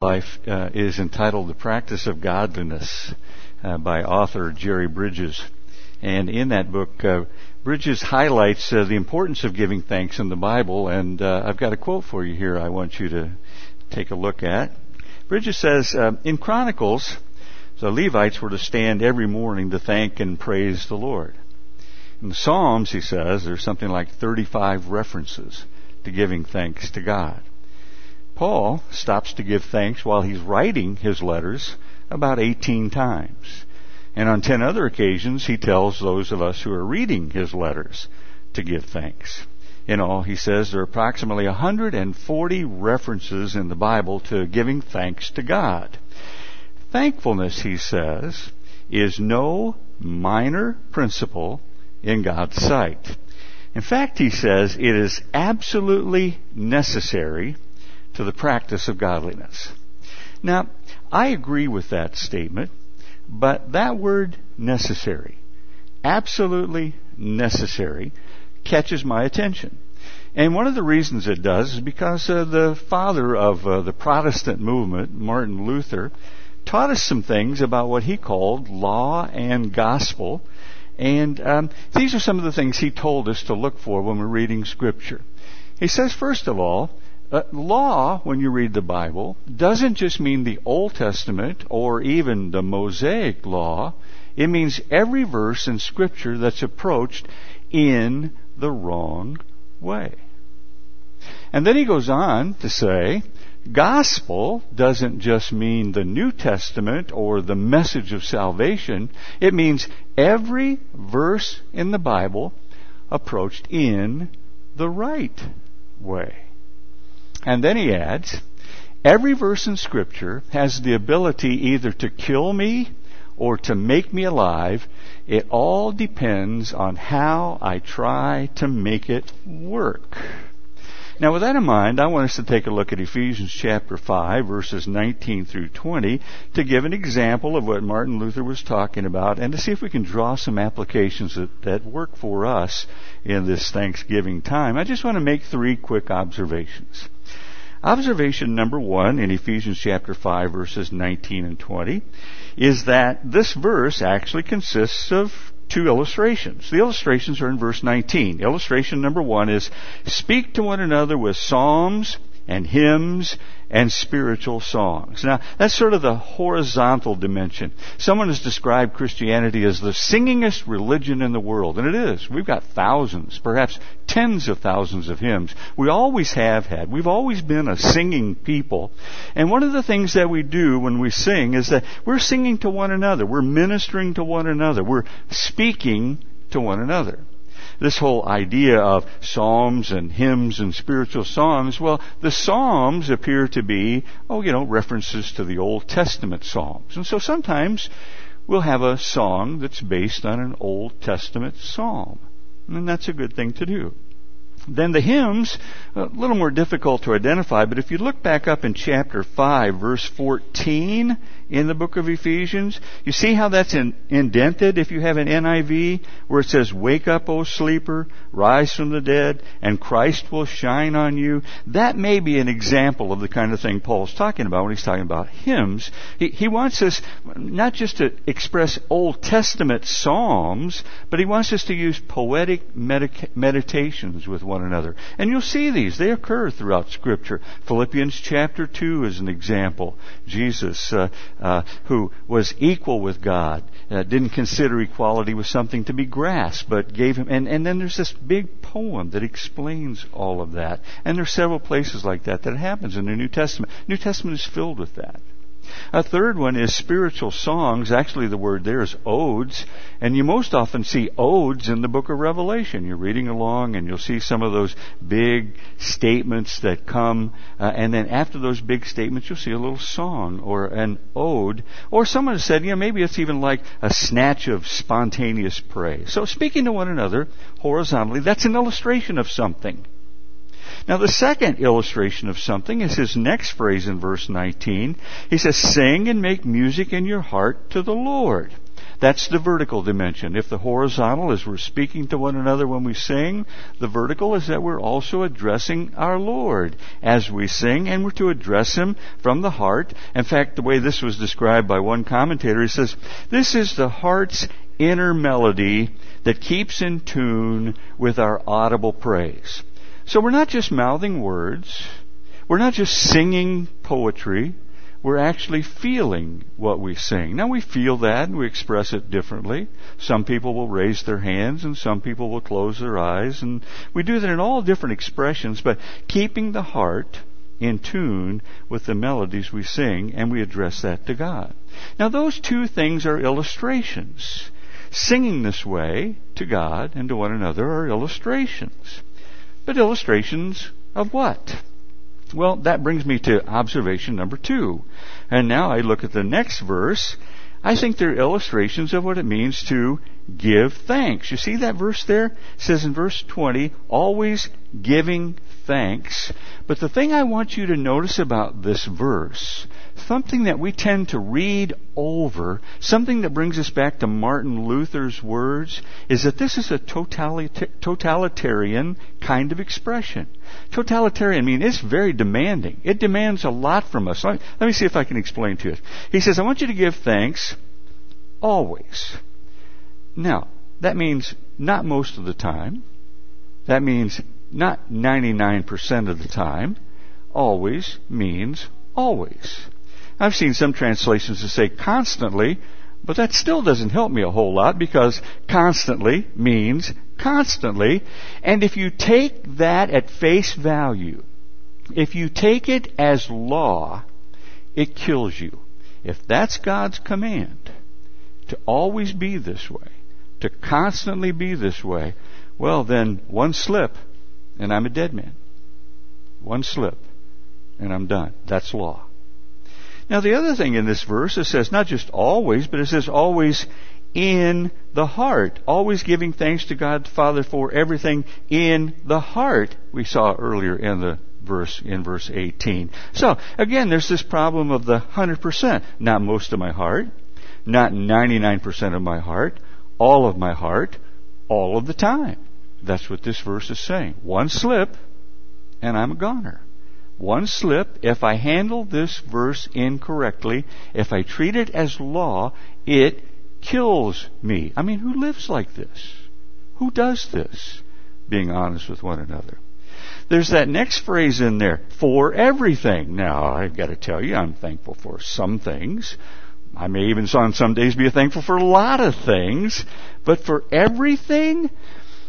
life uh, is entitled The Practice of Godliness uh, by author Jerry Bridges. And in that book, uh, Bridges highlights uh, the importance of giving thanks in the Bible. And uh, I've got a quote for you here I want you to take a look at. Bridges says, uh, In Chronicles, the Levites were to stand every morning to thank and praise the Lord. In the Psalms, he says, there's something like 35 references to giving thanks to God. Paul stops to give thanks while he's writing his letters about 18 times. And on 10 other occasions, he tells those of us who are reading his letters to give thanks. In all, he says there are approximately 140 references in the Bible to giving thanks to God. Thankfulness, he says, is no minor principle in God's sight. In fact, he says it is absolutely necessary to the practice of godliness. Now, I agree with that statement, but that word necessary, absolutely necessary, catches my attention. And one of the reasons it does is because uh, the father of uh, the Protestant movement, Martin Luther, taught us some things about what he called law and gospel. And um, these are some of the things he told us to look for when we're reading Scripture. He says, first of all, uh, law, when you read the Bible, doesn't just mean the Old Testament or even the Mosaic law. It means every verse in Scripture that's approached in the wrong way. And then he goes on to say, gospel doesn't just mean the New Testament or the message of salvation. It means every verse in the Bible approached in the right way. And then he adds, every verse in Scripture has the ability either to kill me or to make me alive. It all depends on how I try to make it work. Now, with that in mind, I want us to take a look at Ephesians chapter 5, verses 19 through 20, to give an example of what Martin Luther was talking about and to see if we can draw some applications that, that work for us in this Thanksgiving time. I just want to make three quick observations. Observation number one in Ephesians chapter 5 verses 19 and 20 is that this verse actually consists of two illustrations. The illustrations are in verse 19. Illustration number one is speak to one another with psalms and hymns and spiritual songs. Now, that's sort of the horizontal dimension. Someone has described Christianity as the singingest religion in the world, and it is. We've got thousands, perhaps tens of thousands of hymns. We always have had. We've always been a singing people. And one of the things that we do when we sing is that we're singing to one another. We're ministering to one another. We're speaking to one another this whole idea of psalms and hymns and spiritual songs, well, the psalms appear to be, oh, you know, references to the Old Testament psalms. And so sometimes we'll have a song that's based on an Old Testament psalm. And that's a good thing to do. Then the hymns, a little more difficult to identify, but if you look back up in chapter 5, verse 14, in the book of Ephesians. You see how that's in, indented if you have an NIV where it says, Wake up, O sleeper, rise from the dead, and Christ will shine on you. That may be an example of the kind of thing Paul's talking about when he's talking about hymns. He, he wants us not just to express Old Testament psalms, but he wants us to use poetic medica- meditations with one another. And you'll see these. They occur throughout Scripture. Philippians chapter 2 is an example. Jesus uh, uh, who was equal with God, uh, didn't consider equality was something to be grasped, but gave him. And, and then there's this big poem that explains all of that. And there's several places like that that happens in the New Testament. New Testament is filled with that. A third one is spiritual songs. Actually, the word there is odes. And you most often see odes in the book of Revelation. You're reading along and you'll see some of those big statements that come. Uh, and then after those big statements, you'll see a little song or an ode. Or someone has said, you know, maybe it's even like a snatch of spontaneous praise. So speaking to one another horizontally, that's an illustration of something. Now, the second illustration of something is his next phrase in verse 19. He says, Sing and make music in your heart to the Lord. That's the vertical dimension. If the horizontal is we're speaking to one another when we sing, the vertical is that we're also addressing our Lord as we sing, and we're to address Him from the heart. In fact, the way this was described by one commentator, he says, this is the heart's inner melody that keeps in tune with our audible praise. So we're not just mouthing words. We're not just singing poetry we're actually feeling what we sing. Now we feel that and we express it differently. Some people will raise their hands and some people will close their eyes and we do that in all different expressions, but keeping the heart in tune with the melodies we sing and we address that to God. Now those two things are illustrations. Singing this way to God and to one another are illustrations. But illustrations of what? Well, that brings me to observation number two. And now I look at the next verse. I think they're illustrations of what it means to give thanks. You see that verse there? It says in verse 20, always giving thanks. But the thing I want you to notice about this verse, something that we tend to read over, something that brings us back to Martin Luther's words, is that this is a totalitarian kind of expression. Totalitarian, I mean, it's very demanding. It demands a lot from us. Let me see if I can explain to you. He says, I want you to give thanks always. Now, that means not most of the time. That means not 99% of the time. Always means always. I've seen some translations that say constantly, but that still doesn't help me a whole lot because constantly means constantly. And if you take that at face value, if you take it as law, it kills you. If that's God's command, to always be this way, to constantly be this way, well, then one slip and I'm a dead man. One slip and I'm done. That's law. Now, the other thing in this verse, it says not just always, but it says always in the heart. Always giving thanks to God the Father for everything in the heart, we saw earlier in the verse, in verse 18. So, again, there's this problem of the 100%. Not most of my heart, not 99% of my heart, all of my heart, all of the time. That's what this verse is saying. One slip, and I'm a goner. One slip, if I handle this verse incorrectly, if I treat it as law, it kills me. I mean, who lives like this? Who does this? Being honest with one another. There's that next phrase in there, for everything. Now, I've got to tell you, I'm thankful for some things. I may even on some days be thankful for a lot of things, but for everything,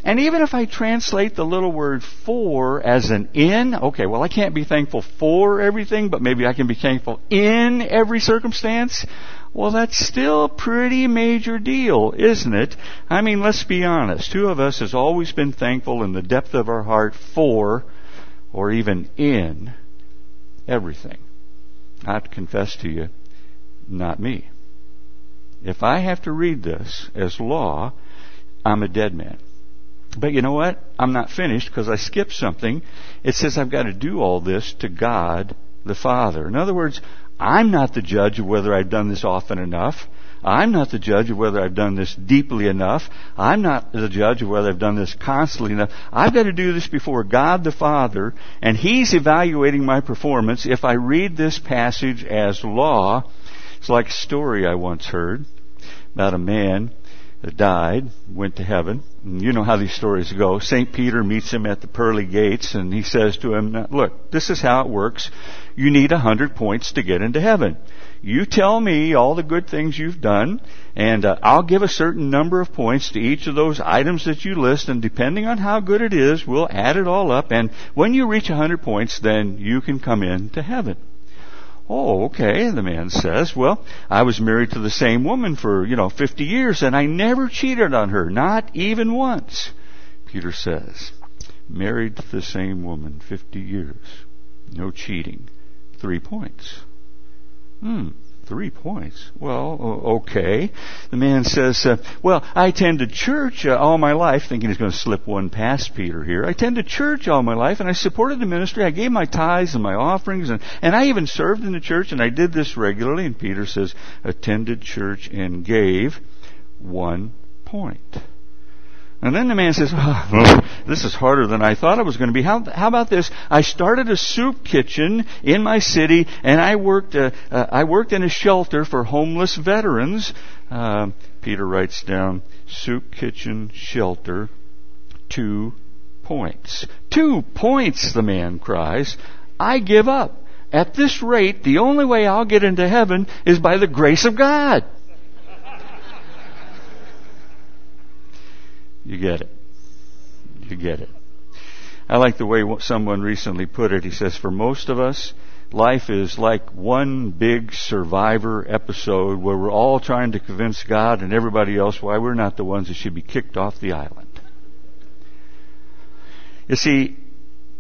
and even if I translate the little word for as an in, okay, well I can't be thankful for everything, but maybe I can be thankful in every circumstance. Well, that's still a pretty major deal, isn't it? I mean, let's be honest. Who of us has always been thankful in the depth of our heart for, or even in, everything? I have to confess to you, not me. If I have to read this as law, I'm a dead man. But you know what? I'm not finished because I skipped something. It says I've got to do all this to God the Father. In other words, I'm not the judge of whether I've done this often enough. I'm not the judge of whether I've done this deeply enough. I'm not the judge of whether I've done this constantly enough. I've got to do this before God the Father, and He's evaluating my performance. If I read this passage as law, it's like a story I once heard about a man died, went to heaven. And you know how these stories go. St. Peter meets him at the pearly gates and he says to him, look, this is how it works. You need a hundred points to get into heaven. You tell me all the good things you've done and uh, I'll give a certain number of points to each of those items that you list and depending on how good it is, we'll add it all up and when you reach a hundred points, then you can come into heaven. Oh, okay, the man says. Well, I was married to the same woman for, you know, 50 years and I never cheated on her, not even once. Peter says, married to the same woman 50 years. No cheating. Three points. Hmm. Three points. Well, okay. The man says, uh, well, I attended church uh, all my life, thinking he's going to slip one past Peter here. I attended church all my life, and I supported the ministry. I gave my tithes and my offerings, and, and I even served in the church, and I did this regularly. And Peter says, attended church and gave. one point. And then the man says, oh, this is harder than I thought it was going to be. How, how about this? I started a soup kitchen in my city and I worked, uh, uh, I worked in a shelter for homeless veterans. Uh, Peter writes down, soup kitchen shelter, two points. Two points, the man cries. I give up. At this rate, the only way I'll get into heaven is by the grace of God. You get it. You get it. I like the way someone recently put it. He says, for most of us, life is like one big survivor episode where we're all trying to convince God and everybody else why we're not the ones that should be kicked off the island. You see,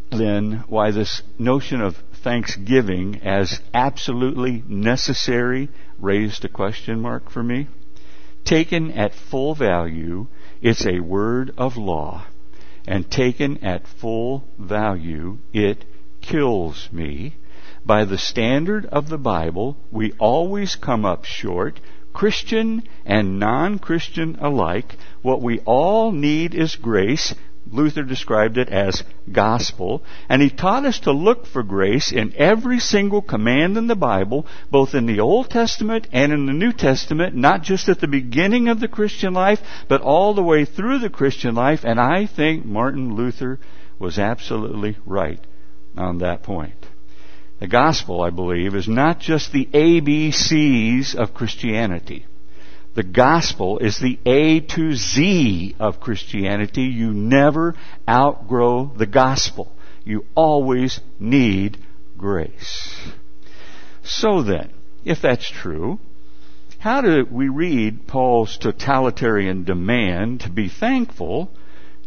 then, why this notion of thanksgiving as absolutely necessary raised a question mark for me. Taken at full value, it's a word of law. And taken at full value, it kills me. By the standard of the Bible, we always come up short, Christian and non-Christian alike. What we all need is grace, Luther described it as gospel, and he taught us to look for grace in every single command in the Bible, both in the Old Testament and in the New Testament, not just at the beginning of the Christian life, but all the way through the Christian life, and I think Martin Luther was absolutely right on that point. The gospel, I believe, is not just the ABCs of Christianity. The gospel is the A to Z of Christianity. You never outgrow the gospel. You always need grace. So then, if that's true, how do we read Paul's totalitarian demand to be thankful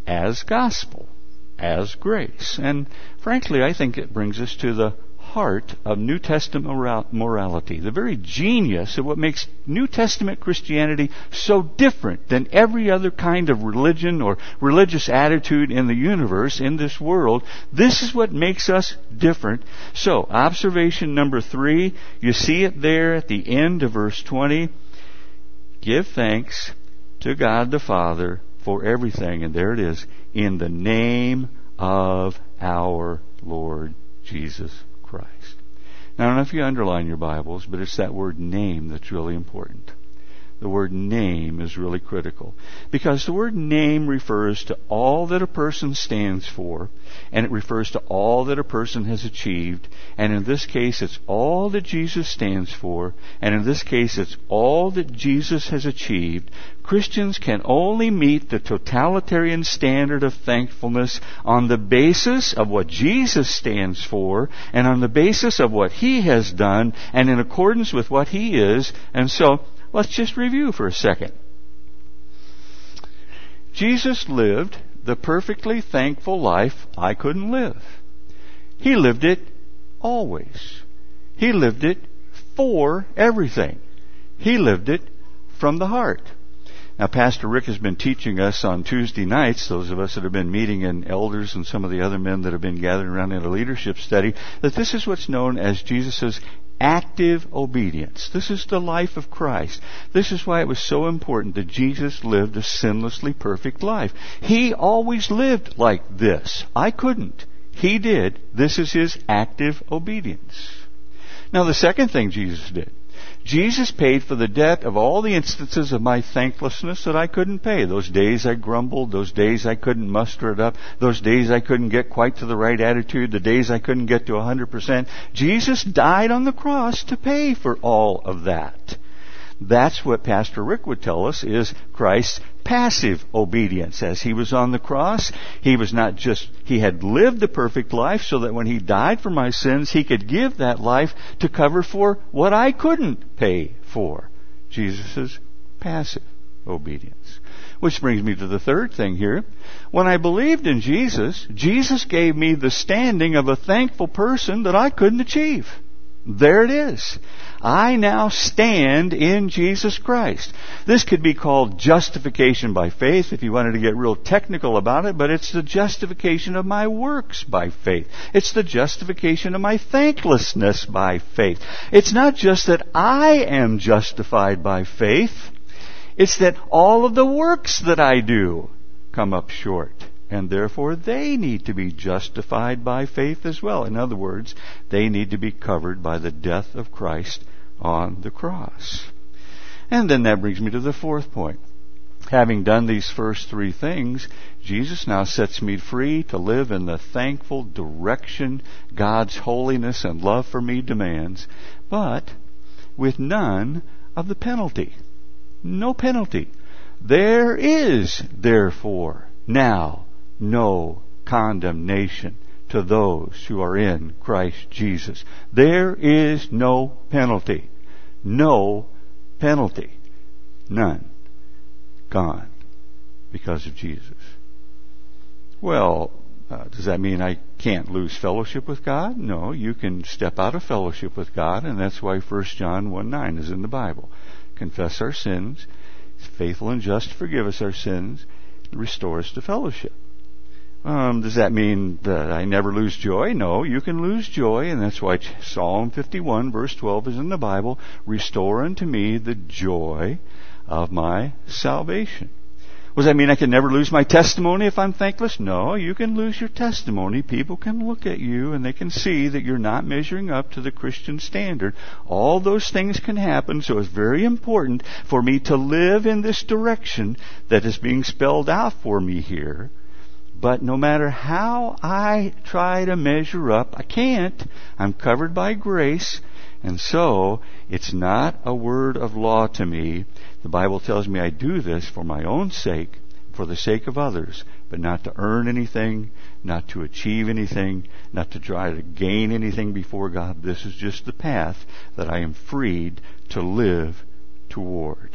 as gospel, as grace? And frankly, I think it brings us to the heart of New Testament morality, the very genius of what makes New Testament Christianity so different than every other kind of religion or religious attitude in the universe, in this world. This is what makes us different. So, observation number three, you see it there at the end of verse 20. Give thanks to God the Father for everything, and there it is, in the name of our Lord Jesus Christ. Now, I don't know if you underline your Bibles, but it's that word name that's really important. The word name is really critical. Because the word name refers to all that a person stands for, and it refers to all that a person has achieved, and in this case it's all that Jesus stands for, and in this case it's all that Jesus has achieved. Christians can only meet the totalitarian standard of thankfulness on the basis of what Jesus stands for, and on the basis of what He has done, and in accordance with what He is, and so Let's just review for a second. Jesus lived the perfectly thankful life I couldn't live. He lived it always. He lived it for everything. He lived it from the heart. Now, Pastor Rick has been teaching us on Tuesday nights, those of us that have been meeting in elders and some of the other men that have been gathering around in a leadership study, that this is what's known as Jesus' active obedience. This is the life of Christ. This is why it was so important that Jesus lived a sinlessly perfect life. He always lived like this. I couldn't. He did. This is his active obedience. Now the second thing Jesus did. Jesus paid for the debt of all the instances of my thanklessness that I couldn't pay. Those days I grumbled, those days I couldn't muster it up, those days I couldn't get quite to the right attitude, the days I couldn't get to 100%. Jesus died on the cross to pay for all of that. That's what Pastor Rick would tell us is Christ's passive obedience. As he was on the cross, he was not just, he had lived the perfect life so that when he died for my sins, he could give that life to cover for what I couldn't pay for. Jesus' passive obedience. Which brings me to the third thing here. When I believed in Jesus, Jesus gave me the standing of a thankful person that I couldn't achieve. There it is. I now stand in Jesus Christ. This could be called justification by faith if you wanted to get real technical about it, but it's the justification of my works by faith. It's the justification of my thanklessness by faith. It's not just that I am justified by faith. It's that all of the works that I do come up short. And therefore they need to be justified by faith as well. In other words, they need to be covered by the death of Christ on the cross. And then that brings me to the fourth point. Having done these first three things, Jesus now sets me free to live in the thankful direction God's holiness and love for me demands, but with none of the penalty. No penalty. There is, therefore, now no condemnation to those who are in Christ Jesus. There is no penalty. No penalty. None. Gone. Because of Jesus. Well, uh, does that mean I can't lose fellowship with God? No, you can step out of fellowship with God, and that's why 1 John 1 9 is in the Bible. Confess our sins, He's faithful and just forgive us our sins, restore us to fellowship. Um, does that mean that I never lose joy? No, you can lose joy, and that's why Psalm 51, verse 12, is in the Bible. Restore unto me the joy of my salvation. Does that mean I can never lose my testimony if I'm thankless? No, you can lose your testimony. People can look at you and they can see that you're not measuring up to the Christian standard. All those things can happen, so it's very important for me to live in this direction that is being spelled out for me here. But no matter how I try to measure up, I can't. I'm covered by grace. And so, it's not a word of law to me. The Bible tells me I do this for my own sake, for the sake of others, but not to earn anything, not to achieve anything, not to try to gain anything before God. This is just the path that I am freed to live toward.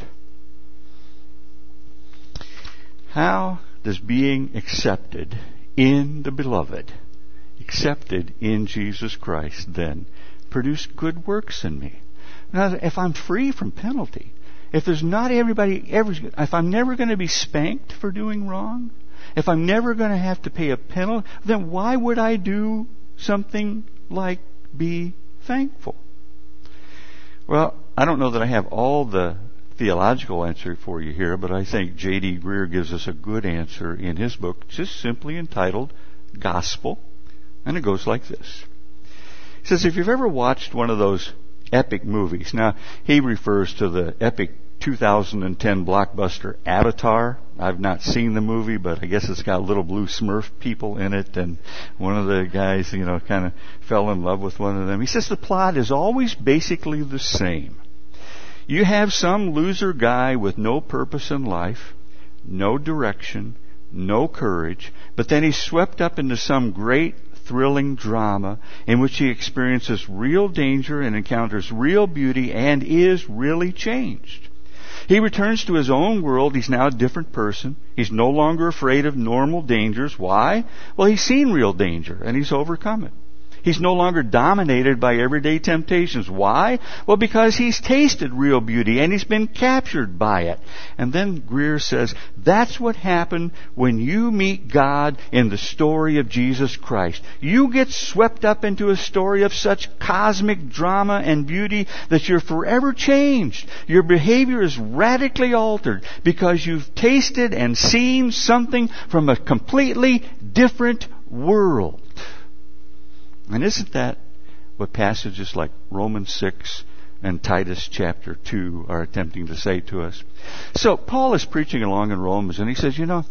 How does being accepted in the beloved, accepted in Jesus Christ, then produce good works in me? Now, if I'm free from penalty, if there's not everybody ever, if I'm never going to be spanked for doing wrong, if I'm never going to have to pay a penalty, then why would I do something like be thankful? Well, I don't know that I have all the theological answer for you here, but I think J.D. Greear gives us a good answer in his book, just simply entitled Gospel. And it goes like this. He says, if you've ever watched one of those epic movies. Now, he refers to the epic 2010 blockbuster Avatar. I've not seen the movie, but I guess it's got little blue Smurf people in it, and one of the guys, you know, kind of fell in love with one of them. He says the plot is always basically the same. You have some loser guy with no purpose in life, no direction, no courage, but then he's swept up into some great thrilling drama in which he experiences real danger and encounters real beauty and is really changed. He returns to his own world. He's now a different person. He's no longer afraid of normal dangers. Why? Well, he's seen real danger and he's overcome it. He's no longer dominated by everyday temptations. Why? Well, because he's tasted real beauty and he's been captured by it. And then Greear says, that's what happened when you meet God in the story of Jesus Christ. You get swept up into a story of such cosmic drama and beauty that you're forever changed. Your behavior is radically altered because you've tasted and seen something from a completely different world. And isn't that what passages like Romans 6 and Titus chapter 2 are attempting to say to us? So Paul is preaching along in Romans and he says, you know,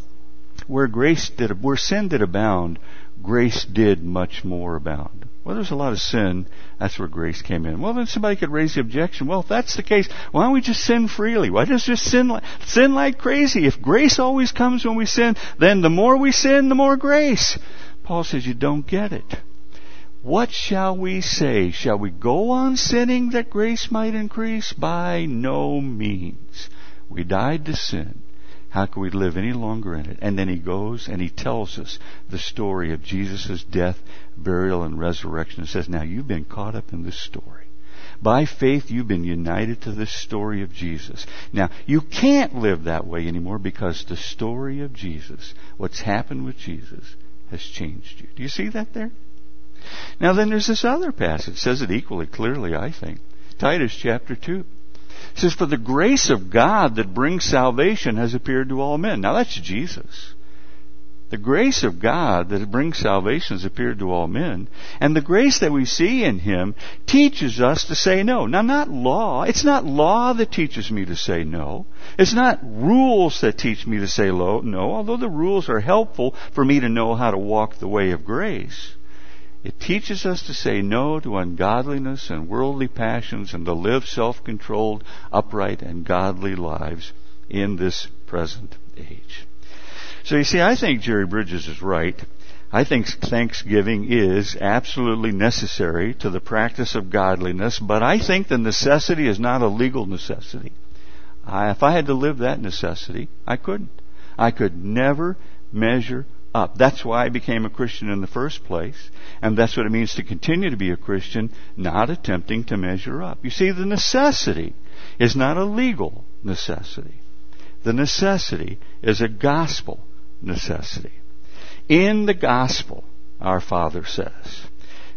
where grace did, where sin did abound, grace did much more abound. Well, there's a lot of sin. That's where grace came in. Well, then somebody could raise the objection. Well, if that's the case, why don't we just sin freely? Why just just sin like, sin like crazy? If grace always comes when we sin, then the more we sin, the more grace. Paul says you don't get it. What shall we say? Shall we go on sinning that grace might increase? By no means. We died to sin. How can we live any longer in it? And then he goes and he tells us the story of Jesus' death, burial, and resurrection. And says, now you've been caught up in this story. By faith, you've been united to this story of Jesus. Now, you can't live that way anymore because the story of Jesus, what's happened with Jesus, has changed you. Do you see that there? Now then there's this other passage, says it equally clearly, I think. Titus chapter 2. It says, For the grace of God that brings salvation has appeared to all men. Now that's Jesus. The grace of God that brings salvation has appeared to all men. And the grace that we see in Him teaches us to say no. Now, not law. It's not law that teaches me to say no. It's not rules that teach me to say no, although the rules are helpful for me to know how to walk the way of grace. It teaches us to say no to ungodliness and worldly passions and to live self-controlled, upright, and godly lives in this present age. So you see, I think Jerry Bridges is right. I think Thanksgiving is absolutely necessary to the practice of godliness, but I think the necessity is not a legal necessity. I, if I had to live that necessity, I couldn't. I could never measure up. That's why I became a Christian in the first place, and that's what it means to continue to be a Christian, not attempting to measure up. You see, the necessity is not a legal necessity. The necessity is a gospel necessity. In the gospel, our Father says,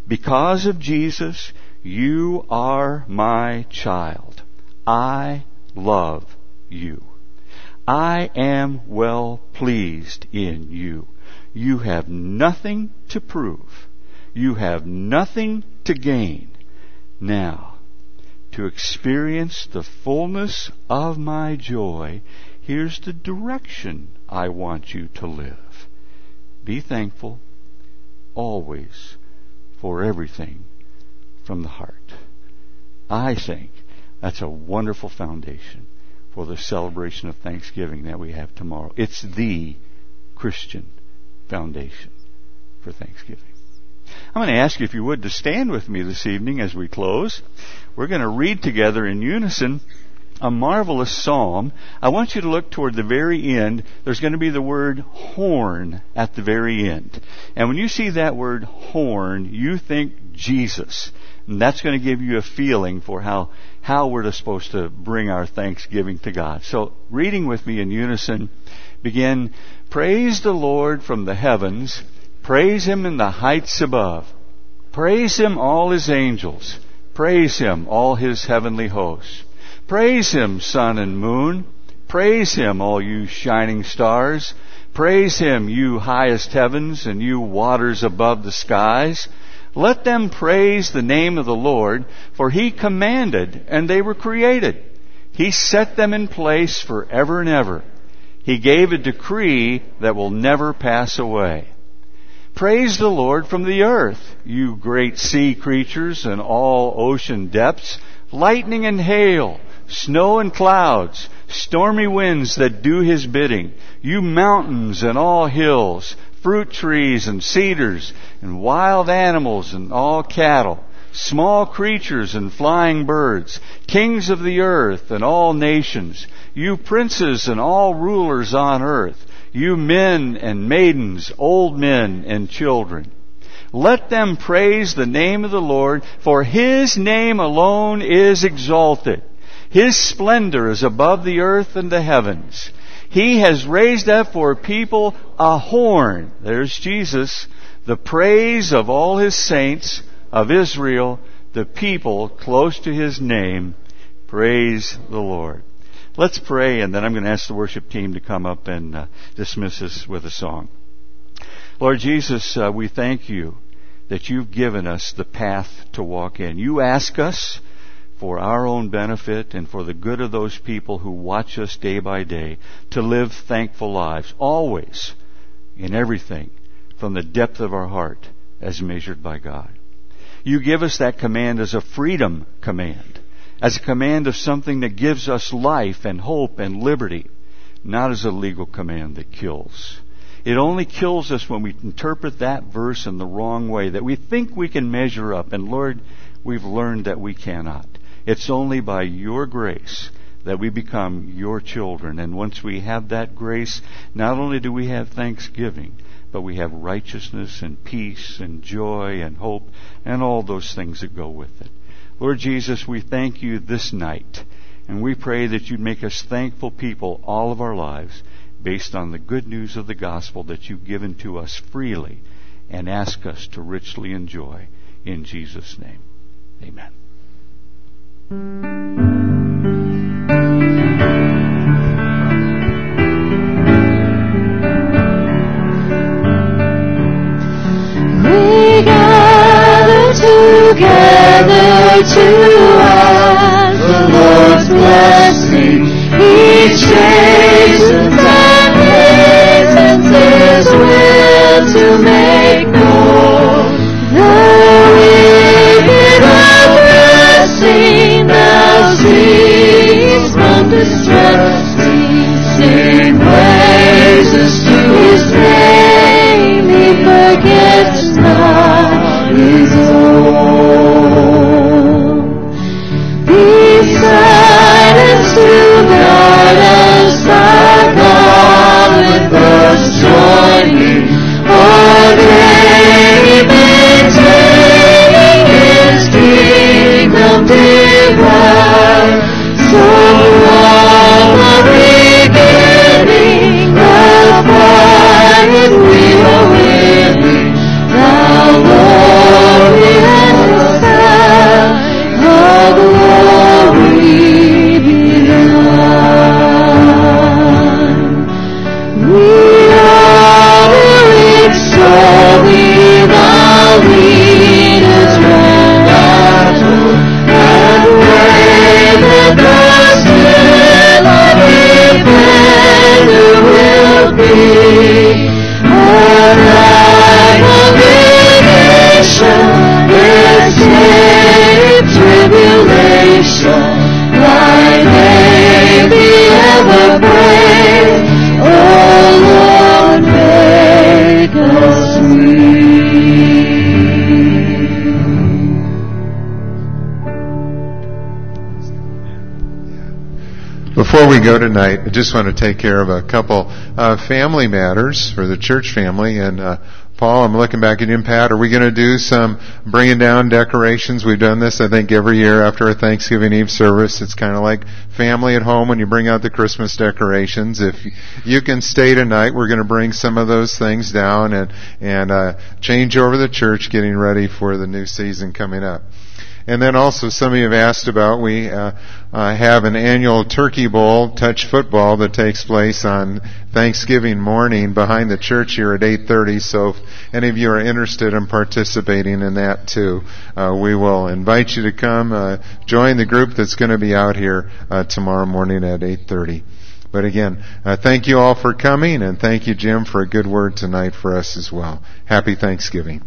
because of Jesus, you are my child. I love you. I am well pleased in you. You have nothing to prove. You have nothing to gain. Now, to experience the fullness of my joy, here's the direction I want you to live. Be thankful always for everything from the heart. I think that's a wonderful foundation for the celebration of Thanksgiving that we have tomorrow. It's the Christian foundation for Thanksgiving. I'm going to ask you, if you would, to stand with me this evening as we close. We're going to read together in unison a marvelous psalm. I want you to look toward the very end. There's going to be the word horn at the very end. And when you see that word horn, you think Jesus. And that's going to give you a feeling for how, how we're supposed to bring our thanksgiving to God. So, reading with me in unison, begin, Praise the Lord from the heavens. Praise Him in the heights above. Praise Him, all His angels. Praise Him, all His heavenly hosts. Praise him, sun and moon. Praise him, all you shining stars. Praise him, you highest heavens and you waters above the skies. Let them praise the name of the Lord, for he commanded and they were created. He set them in place forever and ever. He gave a decree that will never pass away. Praise the Lord from the earth, you great sea creatures and all ocean depths, lightning and hail, snow and clouds, stormy winds that do his bidding, you mountains and all hills, fruit trees and cedars, and wild animals and all cattle, small creatures and flying birds, kings of the earth and all nations, you princes and all rulers on earth, you men and maidens, old men and children. Let them praise the name of the Lord, for His name alone is exalted. His splendor is above the earth and the heavens. He has raised up for people a horn. There's Jesus. The praise of all His saints of Israel, the people close to His name. Praise the Lord. Let's pray and then I'm going to ask the worship team to come up and uh, dismiss us with a song. Lord Jesus, uh, we thank you that you've given us the path to walk in. You ask us for our own benefit and for the good of those people who watch us day by day to live thankful lives, always, in everything, from the depth of our heart as measured by God. You give us that command as a freedom command, as a command of something that gives us life and hope and liberty, not as a legal command that kills. It only kills us when we interpret that verse in the wrong way, that we think we can measure up. And Lord, we've learned that we cannot. It's only by your grace that we become your children. And once we have that grace, not only do we have thanksgiving, but we have righteousness and peace and joy and hope and all those things that go with it. Lord Jesus, we thank you this night. And we pray that you'd make us thankful people all of our lives based on the good news of the gospel that you've given to us freely and ask us to richly enjoy. In Jesus' name, amen. sing. He changes my presence just want to take care of a couple uh, family matters for the church family. And uh, Paul, I'm looking back at you Pat. Are we going to do some bringing down decorations? We've done this, I think, every year after a Thanksgiving Eve service. It's kind of like family at home when you bring out the Christmas decorations. If you can stay tonight, we're going to bring some of those things down and and uh, change over the church, getting ready for the new season coming up. And then also some of you have asked about we uh, uh, have an annual turkey bowl touch football that takes place on Thanksgiving morning behind the church here at 8:30. So if any of you are interested in participating in that too, uh, we will invite you to come uh, join the group that's going to be out here uh, tomorrow morning at 8:30. But again, uh, thank you all for coming and thank you Jim for a good word tonight for us as well. Happy Thanksgiving.